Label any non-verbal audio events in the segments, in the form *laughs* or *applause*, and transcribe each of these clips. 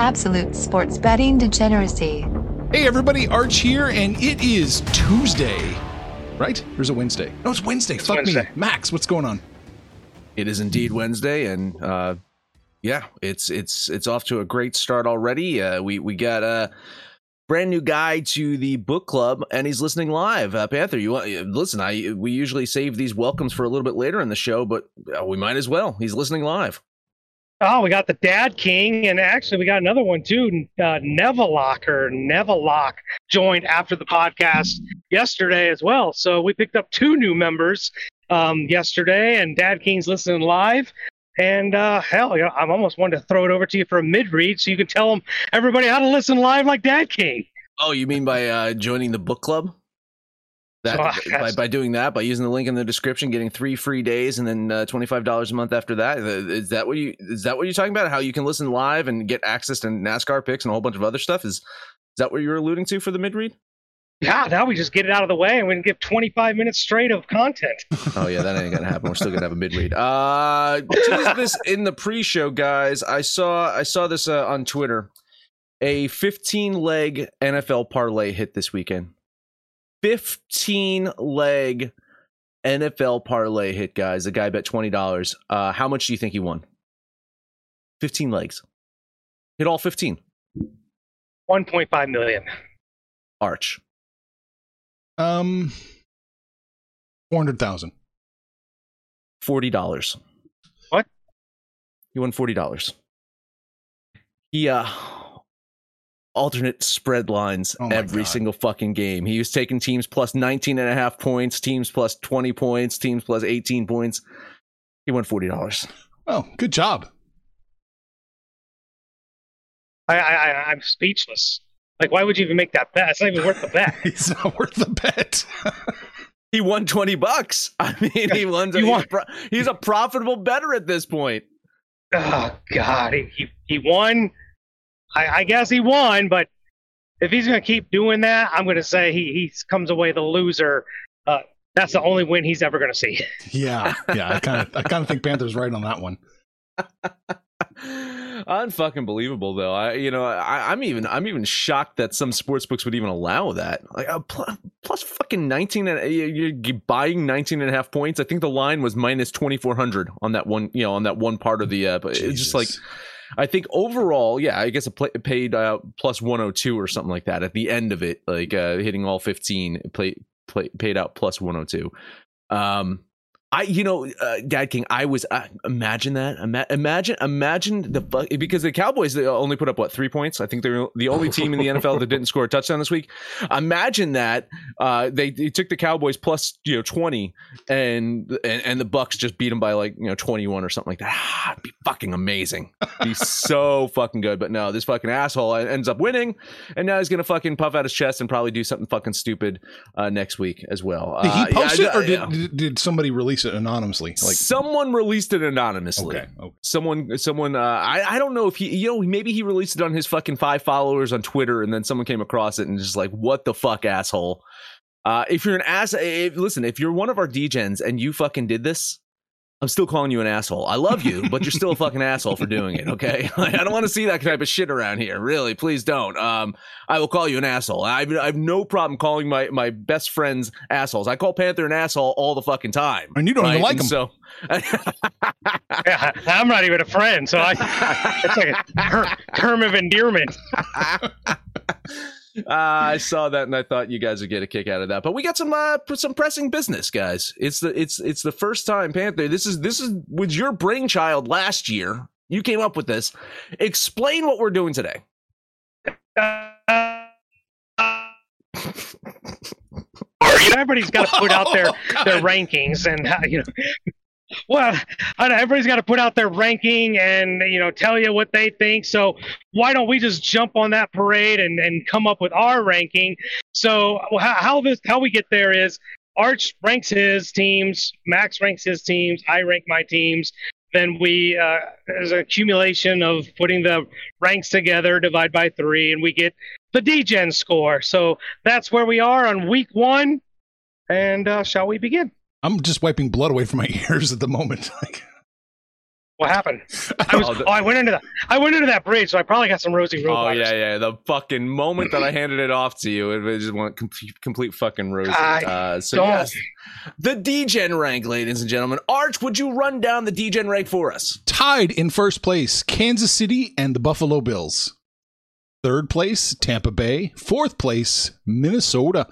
Absolute sports betting degeneracy. Hey everybody, Arch here, and it is Tuesday, right? Or is it Wednesday? No, it's Wednesday. Fuck Wednesday. me, Max. What's going on? It is indeed Wednesday, and uh, yeah, it's it's it's off to a great start already. Uh, we we got a brand new guy to the book club, and he's listening live. Uh, Panther, you want listen? I we usually save these welcomes for a little bit later in the show, but uh, we might as well. He's listening live. Oh, we got the Dad King, and actually we got another one too. Uh, Nevelock or Nevelock joined after the podcast yesterday as well. So we picked up two new members um, yesterday, and Dad King's listening live. And uh, hell, you know, I'm almost wanting to throw it over to you for a mid read, so you can tell them everybody how to listen live like Dad King. Oh, you mean by uh, joining the book club? That Oh, by, by doing that, by using the link in the description, getting three free days, and then uh, twenty five dollars a month after that. Uh, that what you is that what you're talking about? How you can listen live and get access to NASCAR picks and a whole bunch of other stuff? Is is that what you were alluding to for the mid read? Yeah, now we just get it out of the way, and we can give 25 minutes straight of content. Oh yeah, that ain't gonna happen. We're still gonna have a mid read. Uh, this *laughs* in the pre-show, guys. I saw I saw this uh, on Twitter. A 15 leg NFL parlay hit this weekend. 15 leg NFL parlay hit, guys. The guy bet twenty dollars. Uh, how much do you think he won? 15 legs. Hit all 15. 1.5 million. Arch. Um, four hundred thousand. forty dollars. What? He won forty dollars. He uh alternate spread lines Oh every God. single fucking game. He was taking teams plus 19 and a half points, teams plus 20 points, teams plus 18 points. He won forty dollars. Oh, good job. I, I, I, I'm speechless. Like, why would you even make that bet? It's not even worth the bet. *laughs* It's not worth the bet. *laughs* He won 20 bucks. I mean, he won. You he's, won- a pro- he's a profitable better at this point. Oh God, he he, he won. I, I guess he won, but if he's gonna keep doing that, I'm gonna say he he comes away the loser. Uh, that's the only win he's ever gonna see. *laughs* yeah, yeah. I kind of, I kind of think Panthers right on that one. *laughs* Unfucking believable though. I you know I, I'm even I'm even shocked that some sports books would even allow that. Like uh, plus, plus fucking 19 and you- you're buying 19 and a half points. I think the line was minus 2400 on that one you know on that one part of the uh, but it's just like Jesus. I think overall, yeah, I guess it, play, paid uh, plus 102 or something like that at the end of it, like uh, hitting all 15, it play, play, paid out plus 102. Um, I, you know, uh, Dad King, I was uh, imagine that. Ima- imagine, imagine the fuck because the Cowboys they only put up what three points. I think they're the only team in the NFL that didn't score a touchdown this week. Imagine that uh, they, they took the Cowboys plus you know twenty, and and, and the Bucks just beat them by like you know twenty one or something like that. Ah, it'd be fucking amazing. Be so *laughs* fucking good. But no, this fucking asshole ends up winning, and now he's gonna fucking puff out his chest and probably do something fucking stupid uh, next week as well. Did he Uh, post yeah, it, or did did somebody release it anonymously? Like, someone released it anonymously. okay, okay. Someone, someone. Uh, I, I don't know if he, you know, maybe he released it on his fucking five followers on Twitter, and then someone came across it and just like, what the fuck, asshole. Uh, if you're an ass, if, listen, if you're one of our degens and you fucking did this, I'm still calling you an asshole. I love you, but you're still a fucking asshole for doing it. Okay, *laughs* like, I don't want to see that type of shit around here. Really, please don't. Um, I will call you an asshole. I've, I have no problem calling my my best friends assholes. I call Panther an asshole all the fucking time. And you don't even like And him. So. Yeah, I'm not even a friend, so I it's like a ter- term of endearment. *laughs* Uh, I saw that and I thought you guys would get a kick out of that. But we got some uh, some pressing business, guys. It's the it's it's the first time Panther. This is this is was your brainchild last year. You came up with this. Explain what we're doing today. Uh, *laughs* everybody's got to put out their *laughs* Oh, their rankings and uh, you know well, everybody's got to put out their ranking and you know tell you what they think. So why don't we just jump on that parade and, and come up with our ranking? So how, how this how we get there is Arch ranks his teams, Max ranks his teams, I rank my teams. Then we uh, there's an accumulation of putting the ranks together, divide by three, and we get the DGen score. So that's where we are on week one. And uh, shall we begin? I'm just wiping blood away from my *laughs* ears at the moment. *laughs* What happened? I was. *laughs* oh, I went into that. I went into that bridge, so I probably got some rosy road. Oh yeah, yeah. The fucking moment that I *clears throat* handed it off to you, it just went complete, complete fucking rosy. Uh, so don't. yes, the DGen rank, ladies and gentlemen. Arch, would you run down the DGen rank for us? Tied in first place, Kansas City and the Buffalo Bills. Third place, Tampa Bay. Fourth place, Minnesota.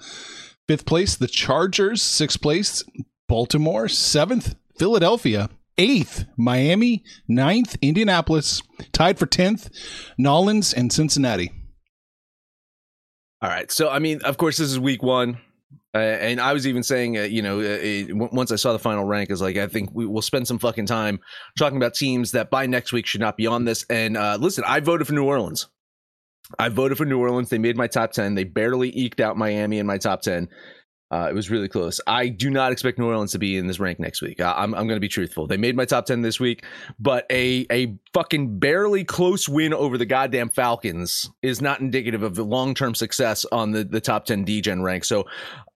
Fifth place, the Chargers. Sixth place, Baltimore. Seventh, Philadelphia. Eighth, Miami. Ninth, Indianapolis. Tied for 10th, New Orleans and Cincinnati. All right. So, I mean, of course, this is week one. Uh, and I was even saying, uh, you know, uh, once I saw the final rank, is like, I think we will spend some fucking time talking about teams that by next week should not be on this. And uh, listen, I voted for New Orleans. I voted for New Orleans. They made my top 10. They barely eked out Miami in my top 10. Uh, it was really close. I do not expect New Orleans to be in this rank next week. I, am I'm going to be truthful. They made my top 10 this week, but a, a fucking barely close win over the goddamn Falcons is not indicative of the long term success on the, the top 10 DGen rank. So,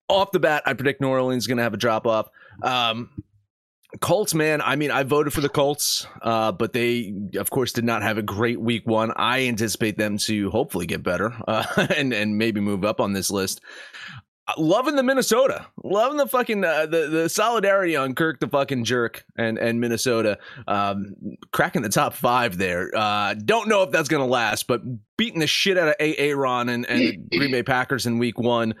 off the bat, I predict New Orleans is going to have a drop off. Um, Colts, man. I mean, I voted for the Colts, uh, but they, of course, did not have a great week one. I anticipate them to hopefully get better uh, *laughs* and and maybe move up on this list loving the Minnesota, loving the fucking uh, the the solidarity on Kirk the fucking jerk and and Minnesota, um, cracking the top five there. Uh, don't know if that's gonna last, but beating the shit out of Aaron and and Green Bay Packers in Week One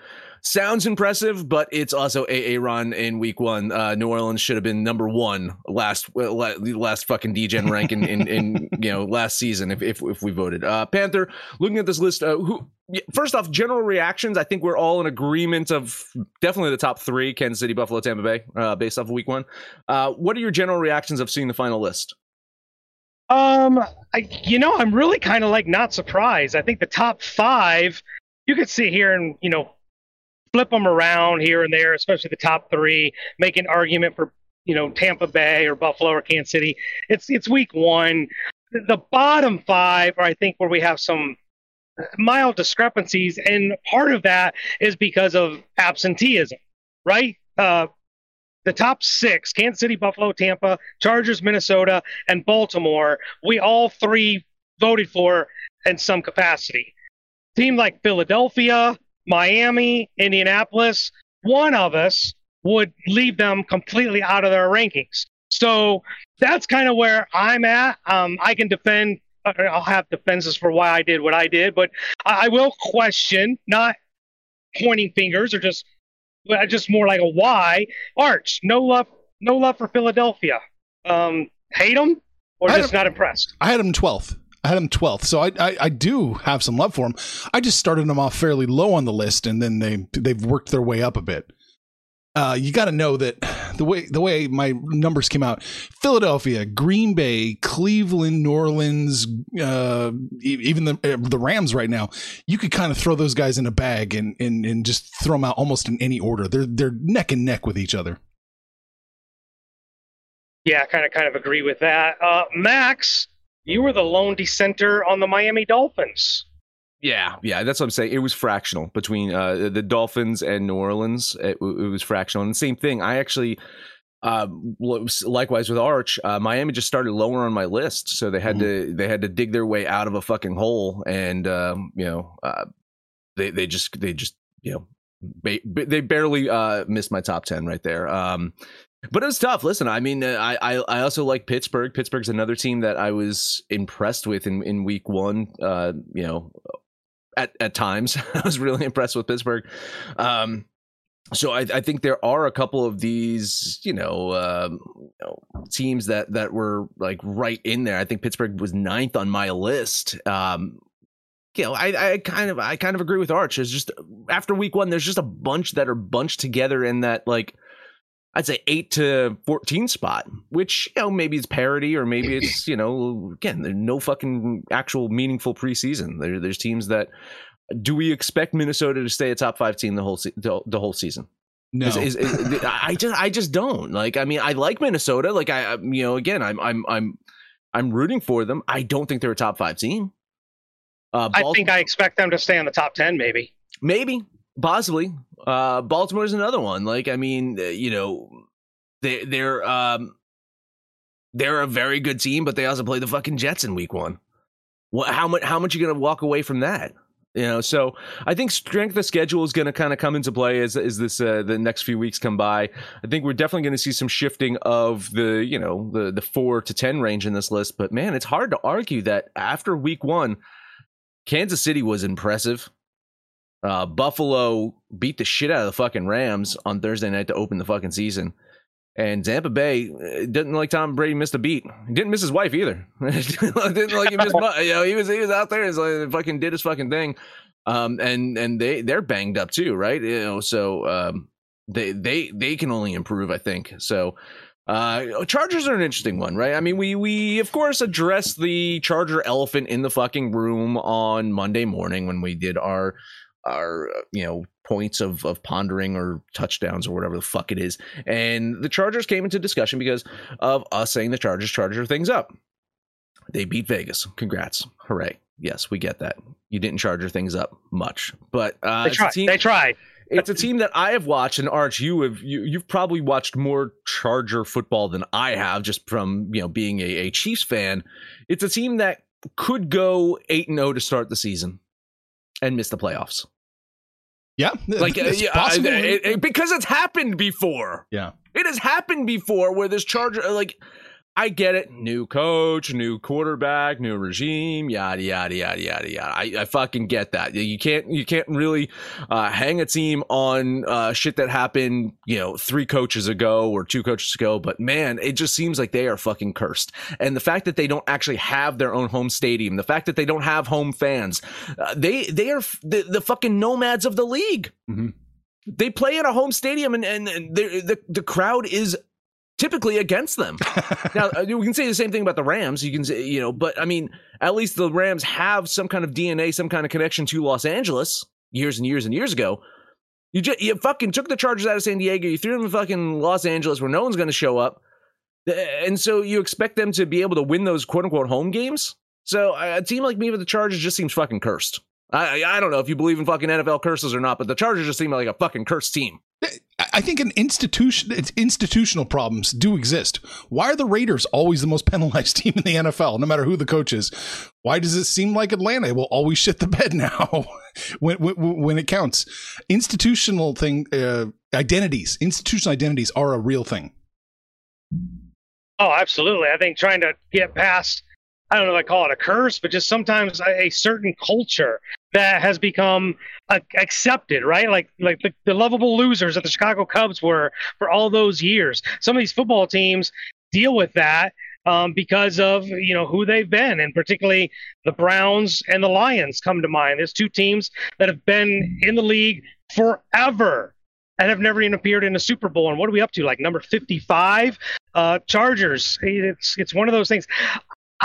sounds impressive, but it's also a run in week one. Uh, New Orleans should have been number one last last fucking DGen *laughs* rank in, in, in you know last season if if, if we voted. Uh, Panther, looking at this list, uh, who first off, general reactions. I think we're all in agreement of definitely the top three: Kansas City, Buffalo, Tampa Bay, uh, based off of week one. Uh, what are your general reactions of seeing the final list? Um, I, you know, I'm really kind of like not surprised. I think the top five, you could see here and you know flip them around here and there, especially the top three, make an argument for you know Tampa Bay or Buffalo or Kansas City. It's it's week one. The bottom five are I think where we have some mild discrepancies, and part of that is because of absenteeism, right? Uh, the top six Kansas City, Buffalo, Tampa, Chargers, Minnesota, and Baltimore we all three voted for in some capacity. Team like Philadelphia, Miami, Indianapolis, one of us would leave them completely out of their rankings. So that's kind of where I'm at. Um, I can defend. Uh, I'll have defenses for why I did what I did, but I will question, not pointing fingers or just, just more like a why. Arch, no love, no love for Philadelphia. Um, hate them or just not impressed. I had them 12th. I had him 12th, so I, I, I do have some love for him. I just started him off fairly low on the list, and then they they've worked their way up a bit. Uh, you got to know that the way the way my numbers came out: Philadelphia, Green Bay, Cleveland, New Orleans, uh, even the uh, the Rams. Right now, you could kind of throw those guys in a bag and, and and just throw them out almost in any order. They're they're neck and neck with each other. Yeah, kind of kind of agree with that. Uh, Max, you were the lone dissenter on the Miami Dolphins. Yeah, yeah, that's what I'm saying. It was fractional between uh, the Dolphins and New Orleans. It, it, was fractional, and the same thing. I actually, uh, likewise with Arch, uh, Miami just started lower on my list, so they had mm-hmm. to they had to dig their way out of a fucking hole, and um, you know, uh, they they just they just you know ba- they barely uh, missed my top ten right there. Um, but it was tough. Listen, I mean, uh, I, I, I also like Pittsburgh. Pittsburgh's another team that I was impressed with in, in week one. Uh, you know, at at times *laughs* I was really impressed with Pittsburgh. Um, so I, I think there are a couple of these, you know, um, you know, teams that that were like right in there. I think Pittsburgh was ninth on my list. Um, you know, I, I kind of I kind of agree with Arch. It's just after week one, there's just a bunch that are bunched together in that like I'd say eight to fourteen spot, which you know maybe it's parity or maybe *clears throat* it's you know again there's no fucking actual meaningful preseason. There, there's teams that do we expect Minnesota to stay a top five team the whole se- the, the whole season? No, Is, is, is, I just I just don't like. I mean, I like Minnesota. Like I, I- you know, again, I'm I'm I'm I'm rooting for them. I don't think they're a top five team. Uh, I think I expect them to stay in the top ten, maybe. maybe possibly. Uh, Baltimore's another one. Like I mean, uh, you know, they they're um they're a very good team, but they also play the fucking Jets in week one. What? How much? How much are you to walk away from that? You know, so I think strength of schedule is going to kind of come into play as as this uh, the next few weeks come by. I think we're definitely going to see some shifting of the you know the the four to ten range in this list. But man, it's hard to argue that after week one, Kansas City was impressive. Uh, Buffalo beat the shit out of the fucking Rams on Thursday night to open the fucking season. And Tampa Bay uh, didn't like Tom Brady missed a beat. He didn't miss his wife either. *laughs* didn't like he missed. You know, he was he was out there. He's like fucking did his fucking thing. Um, and and they they're banged up too, right? You know, so um, they they they can only improve, I think. So. Uh, Chargers are an interesting one, right? I mean, we we of course addressed the Charger elephant in the fucking room on Monday morning when we did our our uh, you know points of of pondering or touchdowns or whatever the fuck it is. And the Chargers came into discussion because of us saying the Chargers charger things up. They beat Vegas. Congrats. Hooray. Yes, we get that. You didn't charger things up much. But uh They tried. team- They tried. it's a team that I have watched, and Arch, you have you, you've probably watched more Charger football than I have, just from you know being a, a Chiefs fan. It's a team that could go eight and zero to start the season and miss the playoffs, yeah, like uh, it's yeah, possible. I- it- it- because it's happened before. yeah, It has happened before where this Charger like. I get it. New coach, new quarterback, new regime, yada yada yada yada yada. I, I fucking get that. You can't you can't really uh, hang a team on uh, shit that happened, you know, three coaches ago or two coaches ago. But man, it just seems like they are fucking cursed. And the fact that they don't actually have their own home stadium, the fact that they don't have home fans, uh, they they are f- the, the fucking nomads of the league. Mhm. They play in a home stadium, and and, and the the crowd is typically against them. *laughs* now uh, we can say the same thing about the Rams. You can say, you know, but I mean, at least the Rams have some kind of DNA, some kind of connection to Los Angeles years and years and years ago. You just you fucking took the Chargers out of San Diego. You threw them in fucking Los Angeles where no one's going to show up, Uh, and so you expect them to be able to win those quote unquote home games. So uh, a team like me with the Chargers just seems fucking cursed. I I don't know if you believe in fucking NFL curses or not, but the Chargers just seem like a fucking cursed team. I think an institution, institutional problems do exist. Why are the Raiders always the most *laughs* penalized team in the NFL, no matter who the coach is? Why does it seem like Atlanta will always shit the *laughs* bed now *laughs* when, when when it counts? Institutional thing, uh, identities, institutional identities are a real thing. Oh, absolutely. I think trying to get past, I don't know if I call it a curse, but just sometimes a certain culture that has become uh, accepted, right? Like like the, the lovable losers that the Chicago Cubs were for all those years. Some of these football teams deal with that um, because of you know who they've been, and particularly the Browns and the Lions come to mind. There's two teams that have been in the league forever and have never even appeared in a Super Bowl. And what are we up to? Like number 55? Uh, Chargers. It's it's one of those things.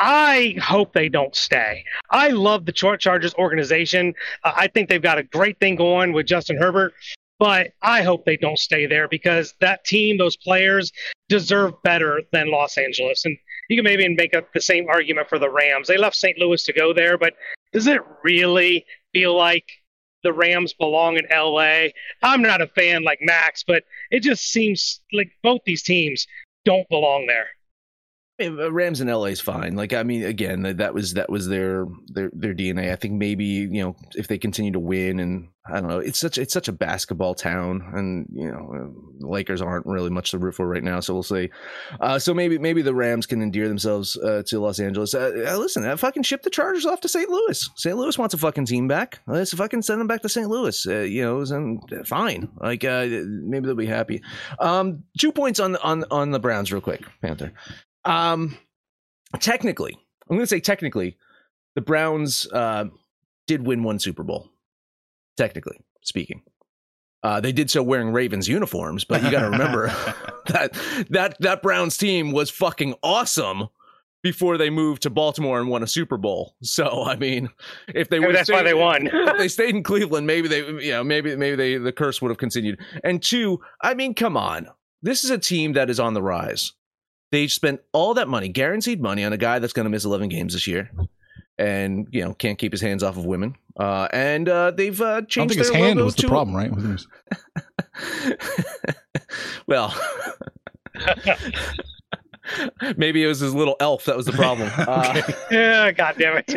I hope they don't stay. I love the Char- Chargers organization. Uh, I think they've got a great thing going with Justin Herbert, but I hope they don't stay there because that team, those players, deserve better than Los Angeles. And you can maybe make up the same argument for the Rams. They left St. Louis to go there, but does it really feel like the Rams belong in LA? I'm not a fan like Max, but it just seems like both these teams don't belong there. Mean, uh, Rams in LA is fine. Like I mean, again, that, was that was their their their DNA. I think maybe you know if they continue to win, and I don't know, it's such it's such a basketball town, and you know, uh, the Lakers aren't really much to root for right now. So we'll see. Uh, so maybe maybe the Rams can endear themselves uh, to Los Angeles. Uh, uh, listen, I fucking ship the Chargers off to St. Louis. St. Louis wants a fucking team back. Let's fucking send them back to St. Louis. You know, and fine. Like maybe they'll be happy. Um, two points on on on the Browns, real quick, Panther. Um, technically, I'm going to say technically, the Browns uh, did win one Super Bowl. Technically speaking, Uh, they did so wearing Ravens uniforms, but you got to remember *laughs* *laughs* that that that Browns team was fucking awesome before they moved to Baltimore and won a Super Bowl. So I mean, if they would that's why they won. *laughs* if they stayed in Cleveland, maybe they you know maybe maybe they the curse would have continued. And two, I mean, come on, this is a team that is on the rise. They spent all that money, guaranteed money, on a guy that's going to miss 11 games this year, and you know can't keep his hands off of women. Uh, and uh, they've uh, I don't changed think his their hand logo was the to- problem, right? *laughs* Well, *laughs* maybe it was his little elf that was the problem. *laughs* Uh, Yeah, God damn it.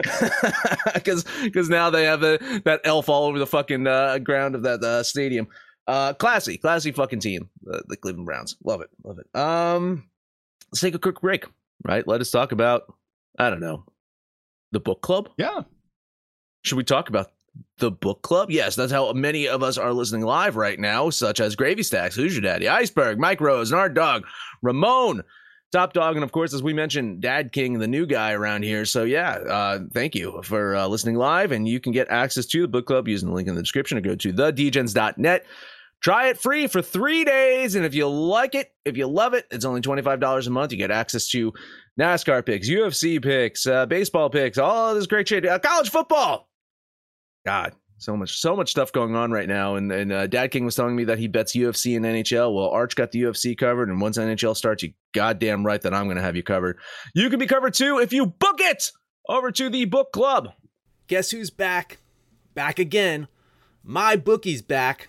because because now they have a, that elf all over the fucking uh, ground of that uh, stadium. Uh, classy, classy fucking team, uh, the Cleveland Browns. Love it, love it. Um, let's take a quick break. Right, let us talk about I don't know the book club. yeah. Should we talk about the book club? Yes, that's how many of us are listening live right now, such as Gravy Stacks, Who's Your Daddy, Iceberg, Mike Rose, Nard Dog, Ramon, Top Dog, and of course, as we mentioned, Dad King, the new guy around here. So yeah, uh, thank you for uh, listening live, and you can get access to the book club using the link in the description or go to thedgens.net. Try it free for three days, and if you like it, if you love it, it's only twenty five dollars a month. You get access to NASCAR picks, UFC picks, uh, baseball picks, all this great shit, uh, college football. God, so much, so much stuff going on right now. And and uh, Dad King was telling me that he bets UFC and NHL. Well, Arch got the UFC covered, and once NHL starts, you goddamn right that I'm going to have you covered. You can be covered too if you book it over to the book club. Guess who's back? Back again. MyBookie's back.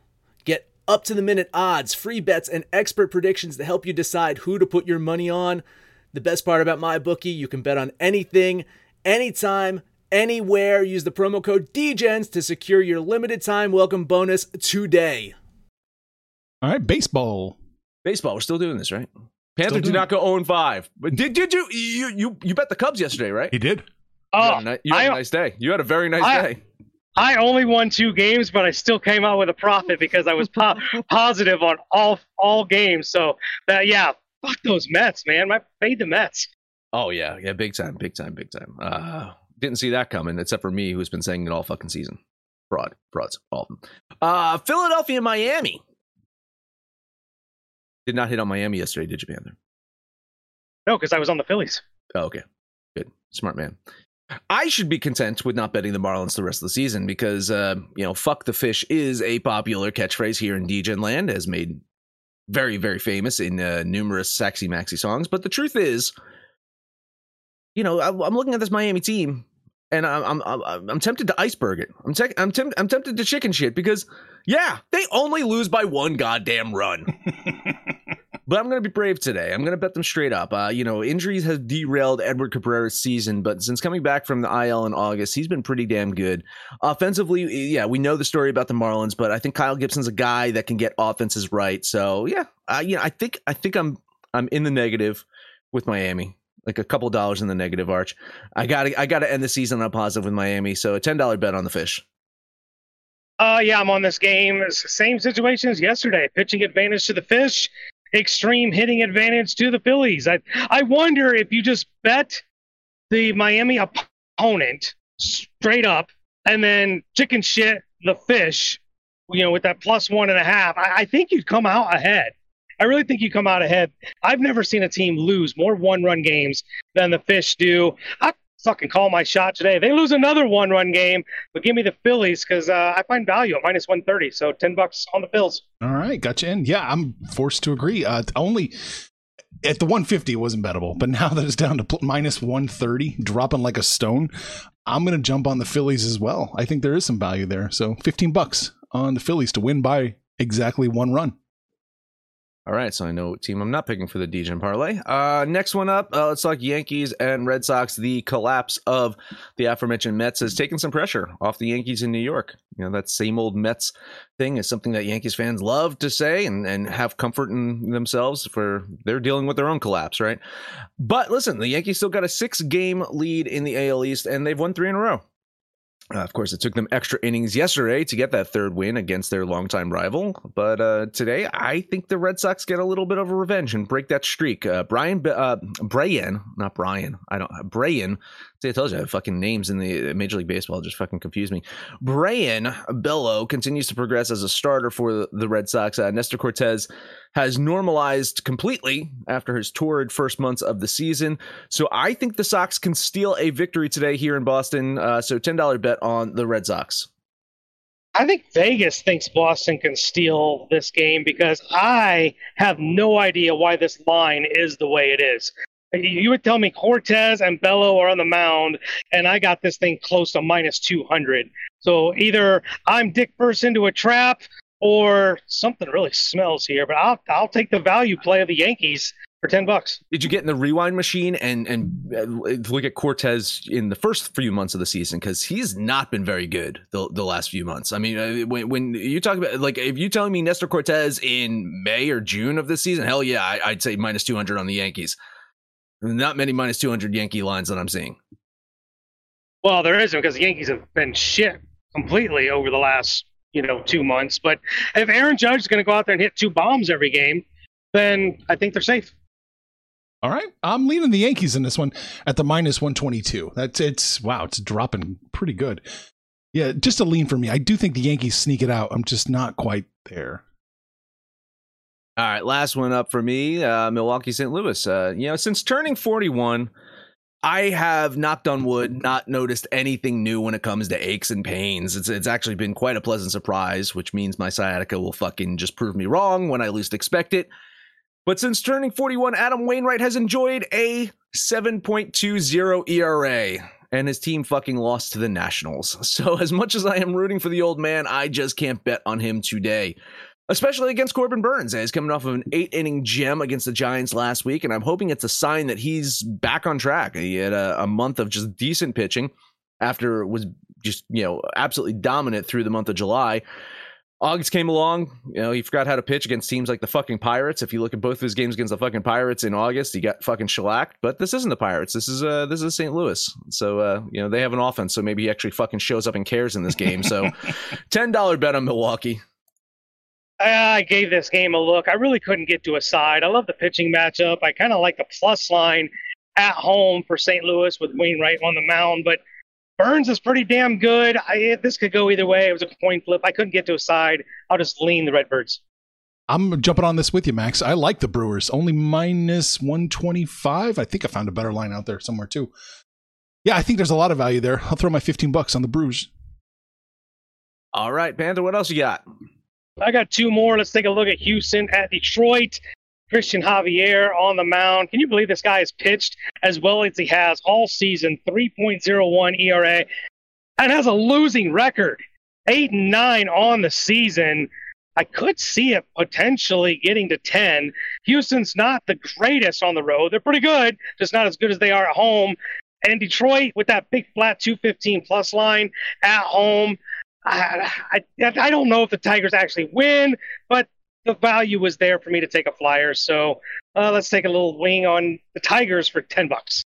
Get up to the minute odds, free bets, and expert predictions to help you decide who to put your money on. The best part about MyBookie, you can bet on anything, anytime, anywhere. Use the promo code DGENS to secure your limited time welcome bonus today. All right, baseball. Baseball, we're still doing this, right? Panther Still did not go 0 5. But did, did you, you you you bet the Cubs yesterday, right? He did. Uh, you Oh, had, a, ni- you had a I- nice day. You had a very nice I- day. I only won two games, but I still came out with a profit because I was po- *laughs* positive on all all games. So that yeah, fuck those Mets, man. I paid the Mets. Oh yeah, yeah, big time, big time, big time. Uh, didn't see that coming, except for me, who's been saying it all fucking season. Fraud, frauds, all of them. Uh, Philadelphia, and Miami. Did not hit on Miami yesterday, did you, Panther? No, because I was on the Phillies. Oh, okay, good, smart man. I should be content with not betting the Marlins the rest of the season because, uh, you know, "fuck the fish" is a popular catchphrase here in DGen land, as made very, very famous in uh, numerous Saxy Maxi songs. But the truth is, you know, I'm looking at this Miami team, and I'm I'm I'm, I'm tempted to iceberg it. I'm te- I'm, temp- I'm tempted to chicken shit because, yeah, they only lose by one goddamn run. *laughs* But I'm going to be brave today. I'm going to bet them straight up. Uh, you know, injuries have derailed Edward Cabrera's season, but since coming back from the IL in August, he's been pretty damn good. Offensively, yeah, we know the story about the Marlins, but I think Kyle Gibson's a guy that can get offenses right. So yeah, uh, you know, I think I think I'm I'm in the negative with Miami, like a couple dollars in the negative. Arch, I got I got to end the season on a positive with Miami. So a ten dollar bet on the fish. Uh, yeah, I'm on this game. Same situation as yesterday. Pitching advantage to the Fish, extreme hitting advantage to the Phillies. I I wonder if you just bet the Miami opponent straight up and then chicken shit the Fish, you know, with that plus one and a half. I, I think you'd come out ahead. I really think you come out ahead. I've never seen a team lose more one-run games than the Fish do. I, fucking call my shot today. They lose another one-run game, but give me the Phillies because uh, I find value at minus one thirty. So ten bucks on the Phillies. All right, gotcha. And yeah, I'm forced to agree. Uh, only at the 150 it wasn't bettable, but *laughs* now that it's down to minus 130, dropping like a stone, I'm going to jump on the Phillies as well. I think there is some value there. So 15 bucks on the Phillies to win by exactly one run. All right, so I know what team I'm not picking for the DJ parlay. Uh, next one up, uh, let's talk Yankees and Red Sox. The collapse of the aforementioned Mets has taken some pressure off the Yankees in New York. You know that same old Mets thing is something that Yankees fans love to say and and have comfort in themselves for they're dealing with their own collapse, right? But listen, the Yankees still got a six game lead in the AL East, and they've won three in a row. Uh, of course, it took them extra innings yesterday to get that third win against their longtime rival. But uh, today, I think the Red Sox get a little bit of a revenge and break that streak. Uh, Brian, uh, Brian, not Brian, I don't, Brian See, I told you, I have fucking names in the Major League Baseball just fucking confuse me. Brayan Bello continues to progress as a starter for the Red Sox. Uh, Nestor Cortes has normalized completely after his torrid first months of the season. So I think the Sox can steal a victory today here in Boston. Uh, so $10 bet on the Red Sox. I think Vegas thinks Boston can steal this game because I have no idea why this line is the way it is. You would tell me Cortes and Bello are on the mound, and I got this thing close to minus 200. So either I'm dick first into a trap or something really smells here, but I'll, I'll take the value play of the Yankees for 10 bucks. Did you get in the rewind machine and, and uh, look at Cortes in the first few months of the season? Because he's not been very good the, the last few months. I mean, uh, when, when you talk about, like, if you're telling me Nestor Cortes in May or June of this season, hell yeah, I, I'd say minus 200 on the Yankees. Not many minus 200 Yankee lines that I'm seeing. Well, there isn't because the Yankees have been shit completely over the last, you know, two months. But if Aaron Judge is going to go out there and hit two bombs every game, then I think they're safe. All right, I'm leaning the Yankees in this one at the minus 122. That's it's wow, it's dropping pretty good. Yeah, just a lean for me. I do think the Yankees sneak it out. I'm just not quite there. All right, last one up for me, uh, Milwaukee St. Louis. Uh, you know, since turning 41, I have knocked on wood, not noticed anything new when it comes to aches and pains. It's it's actually been quite a pleasant surprise, which means my sciatica will fucking just prove me wrong when I least expect it. But since turning 41, Adam Wainwright has enjoyed a 7.20 ERA and his team fucking lost to the Nationals. *laughs* So as much as I am rooting for the old man, I just can't bet on him today especially against Corbin Burnes. He's coming off of an eight inning gem against the Giants last week, and I'm hoping it's a sign that he's back on track. He had a, a month of just decent pitching after was just, you know, absolutely dominant through the month of July. August came along, you know, he forgot how to pitch against teams like the fucking Pirates. If you look at both of his games against the fucking Pirates in August, he got fucking shellacked. But this isn't the Pirates. This is uh this is St. Louis. So uh, you know, they have an offense, so maybe he actually fucking shows up and cares in this game. So *laughs* ten dollar bet on Milwaukee. Ah, I gave this game a look. I really couldn't get to a side. I love the pitching matchup. I kind of like the plus line at home for St. Louis with Wainwright on the mound, but Burnes is pretty damn good. I, eh, this could go either way. It was a coin flip. I couldn't get to a side. I'll just lean the Redbirds. I'm jumping on this with you, Max. I like the Brewers. Only minus 125. I think I found a better line out there somewhere too. Yeah, I think there's a lot of value there. I'll throw my 15 bucks on the Brewers. All right, Panther, what else you got? I got two more. Let's take a look at Houston at Detroit. Cristian Javier on the mound. Can you believe this guy has pitched as well as he has all season? 3.01 ERA and has a losing record. Eight and nine on the season. I could see it potentially getting to 10. Houston's not the greatest on the road. They're pretty good, just not as good as they are at home. And Detroit, with that big flat 215 plus line at home, I, I, I don't know if the Tigers actually win, but the value was there for me to take a flyer. So uh, let's take a little wing on the Tigers for ten bucks.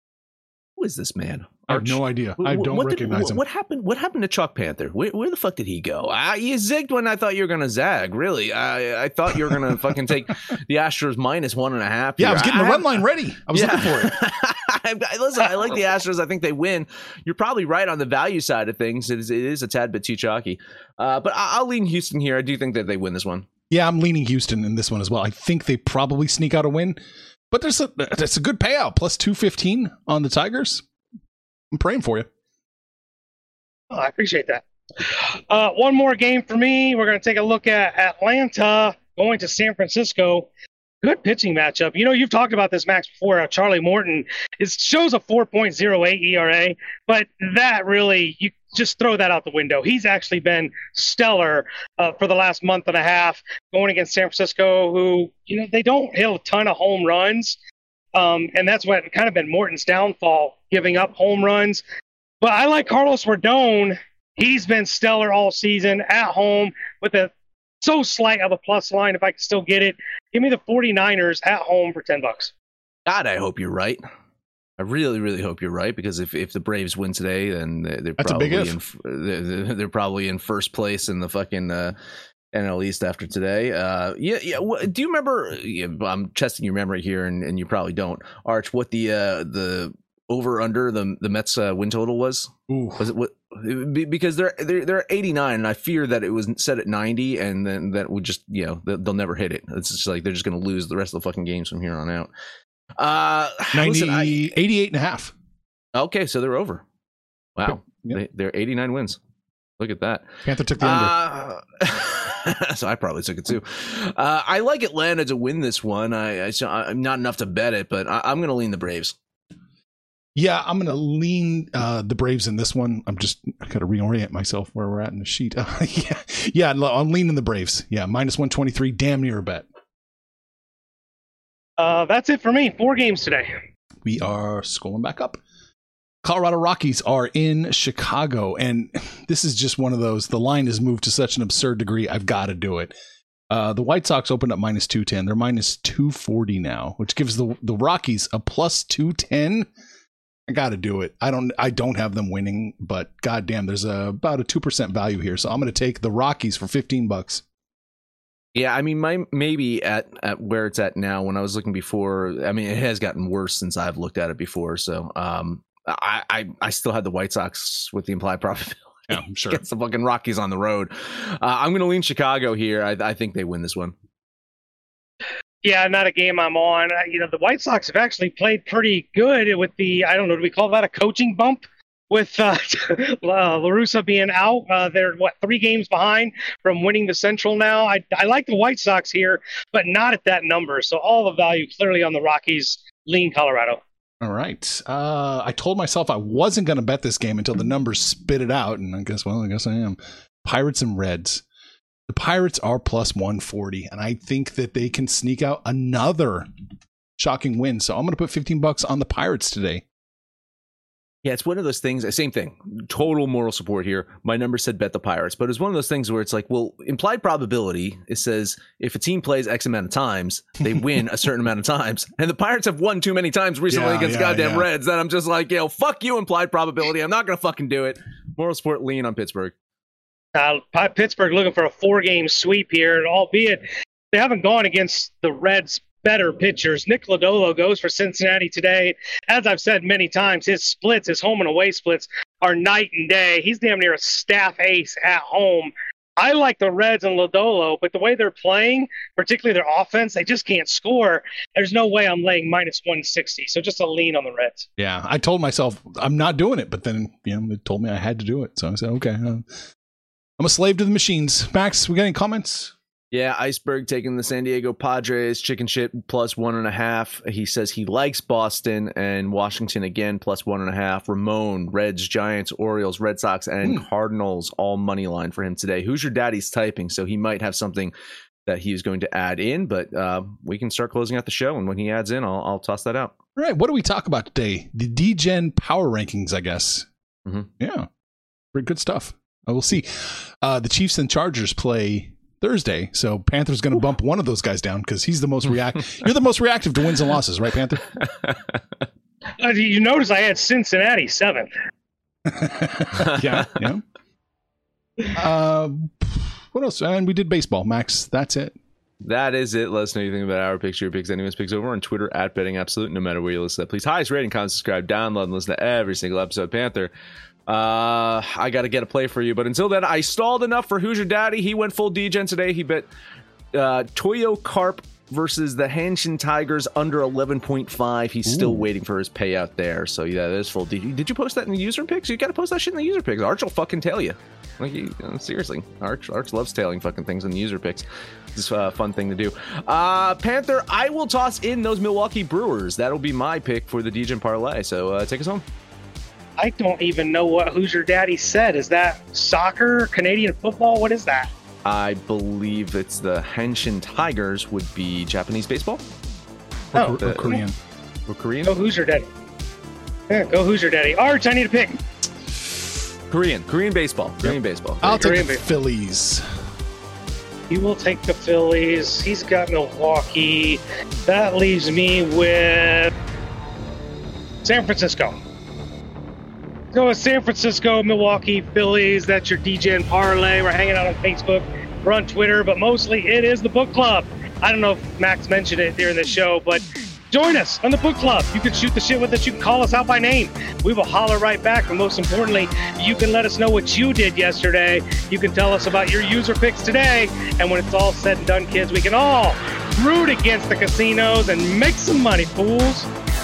Who is this man? I have no idea. I don't what recognize did, him. What happened? What happened to Chalk Panther? Where, where the fuck did he go? Uh, you zigged when I thought you were gonna zag. Really, I, I thought you were gonna fucking take *laughs* the Astros minus one and a half. Yeah, here. I was getting the run line ready. I was Yeah. looking for it. *laughs* I, listen, I like the *laughs* Astros. I think they win. You're probably right on the value side of things. It is, it is a tad bit too chalky, uh, but I, I'll lean Houston here. I do think that they win this one. Yeah, I'm leaning Houston in this one as well. I think they probably sneak out a win, but there's a that's a good payout plus 215 on the Tigers. I'm praying for you. Oh, I appreciate that. Uh, one more game for me. We're going to take a look at Atlanta going to San Francisco. Good pitching matchup. You know, you've talked about this, Max, before. Charlie Morton it shows a 4.08 ERA, but that really, you just throw that out the window. He's actually been stellar uh, for the last month and a half going against San Francisco, who, you know, they don't hit a ton of home runs. Um, and that's what kind of been Morton's downfall, giving up home runs. But I like Carlos Rodon. He's been stellar all season at home with a so slight of a plus line. If I can still get it, give me the 49ers at home for 10 bucks. God, I hope you're right. I really, really hope you're right because if, if the Braves win today, then they're, they're probably in they're, they're, probably in first place in the fucking uh, NL East after today. Uh, yeah, yeah. Do you remember? I'm testing your memory here, and, and you probably don't. Arch, what the uh, the over under the the Mets uh, win total was? Ooh. Was it what? Because they're they're they're 89, and I fear that it was set at 90, and then that would just you know they'll never hit it. It's just like they're just going to lose the rest of the fucking games from here on out. Uh, 90, listen, I, 88 and a half. Okay, so they're over. Wow, yep. they, are 89 wins. Look at that. Panther took the under. Uh, *laughs* so I probably took it too. Uh, I like Atlanta to win this one. I, I am not enough to bet it, but I, am going to lean the Braves. Yeah, I'm going to lean uh, the Braves in this one. I'm just got to reorient myself where we're at in the sheet. *laughs* yeah, yeah, I'm leaning the Braves. Yeah, minus 123, damn near a bet. Uh, that's it for me. Four games today. We are scrolling back up. Colorado Rockies are in Chicago, and *laughs* this is just one of those. The line has moved to such an absurd degree. I've got to do it. Uh, the White Sox opened up minus 210. They're minus 240 now, which gives the the Rockies a plus 210. I got to do it. I don't I don't have them winning, but goddamn, there's a, about a 2% value here. So I'm going to take the Rockies for 15 bucks. Yeah, I mean, my maybe at at where it's at now. When I was looking before, I mean, it has gotten worse since I've looked at it before. So, um, I I, I still had the White Sox with the implied *laughs* probability. Yeah, I'm sure. Against the fucking Rockies on the road. Uh, I'm going to lean Chicago here. I, I think they win this one. Yeah, not a game I'm on. You know, the White Sox have actually played pretty good with the, I don't know, do we call that a coaching bump? With uh, *laughs* La Russa being out, uh, they're what three games behind from winning the Central now. I, I like the White Sox here, but not at that number. So all the value clearly on the Rockies. Lean Colorado. All right. Uh, I told myself I wasn't going to bet this game until the numbers spit it out, and I guess, well, I guess I am. Pirates and Reds. The Pirates are plus 140, and I think that they can sneak out another shocking win. So I'm going to put 15 bucks on the Pirates today. Yeah, it's one of those things. Same thing. Total moral support here. My number said bet the Pirates, but it's one of those things where it's like, well, implied probability. It says if a team plays X amount of times, they *laughs* win a certain amount of times, and the Pirates have won too many times recently yeah, against yeah, goddamn yeah. Reds that I'm just like, yo, fuck you, implied probability. I'm not gonna fucking do it. Moral support lean on Pittsburgh. Uh, Pittsburgh looking for a four-game sweep here, and albeit they haven't gone against the Reds better pitchers. Nick Lodolo goes for Cincinnati today. As I've said many times, his splits, his home and away splits, are night and day. He's damn near a staff ace at home. I like the Reds and Lodolo, but the way they're playing, particularly their offense, they just can't score. There's no way I'm laying minus 160. So just a lean on the Reds. Yeah, I told myself I'm not doing it, but then you know it told me I had to do it. So I said, okay, uh, I'm a slave to the machines. Max, we got any comments? Yeah, Iceberg taking the San Diego Padres, chicken shit plus one and a half. He says he likes Boston and Washington again plus one and a half. Ramon, Reds, Giants, Orioles, Red Sox, and mm. Cardinals all money line for him today. Who's your daddy's typing? So he might have something that he he's going to add in, but uh, we can start closing out the show. And when he adds in, I'll, I'll toss that out. All right. What do we talk about today? The DGen power rankings, I guess. Mm-hmm. Yeah. Pretty good stuff. I will see. Uh, the Chiefs and Chargers play Thursday. So Panther's going to bump one of those guys down because he's the most react. *laughs* You're the most reactive to wins and losses, right, Panther? Uh, you notice I had Cincinnati seventh. *laughs* yeah, yeah. Uh, what else? And we did baseball, Max. That's it. That is it. Let us know anything about our picks, your picks, anyone's picks over on Twitter at Betting Absolute. No matter where you listen to that, please highest rating, comment, subscribe, download, and listen to every single episode. Panther. Uh, I got to get a play for you. But until then, I stalled enough for Hoosier Daddy. He went full DGen today. He bet uh, Toyo Carp versus the Hanshin Tigers under 11.5. He's still waiting for his payout there. So yeah, that is full. Did you, did you post that in the user picks? You got to post that shit in the user picks. Arch will fucking tell you. Like you, uh, seriously, Arch Arch loves tailing fucking things in the user picks. It's a fun thing to do. Uh, Panther, I will toss in those Milwaukee Brewers. That'll be my pick for the Degen parlay. So uh, take us home. I don't even know what Who's Your Daddy said. Is that soccer, Canadian football? What is that? I believe it's the Hanshin Tigers would be Japanese baseball Oh, Or Korean. or Korean. go Who's Your Daddy. Yeah, go Who's Your Daddy. Arch, I need a pick. Korean, Korean baseball, Korean baseball. I'll take the base- Phillies. He will take the Phillies. He's got Milwaukee. That leaves me with San Francisco. With San Francisco, Milwaukee, Phillies. That's your DJ and parlay. We're hanging out on Facebook. We're on Twitter, but mostly it is the book club. I don't know if Max mentioned it during the show, but join us on the book club. You can shoot the shit with us. You can call us out by name. We will holler right back. But most importantly, you can let us know what you did yesterday. You can tell us about your user picks today. And when it's all said and done, kids, we can all root against the casinos and make some money, fools.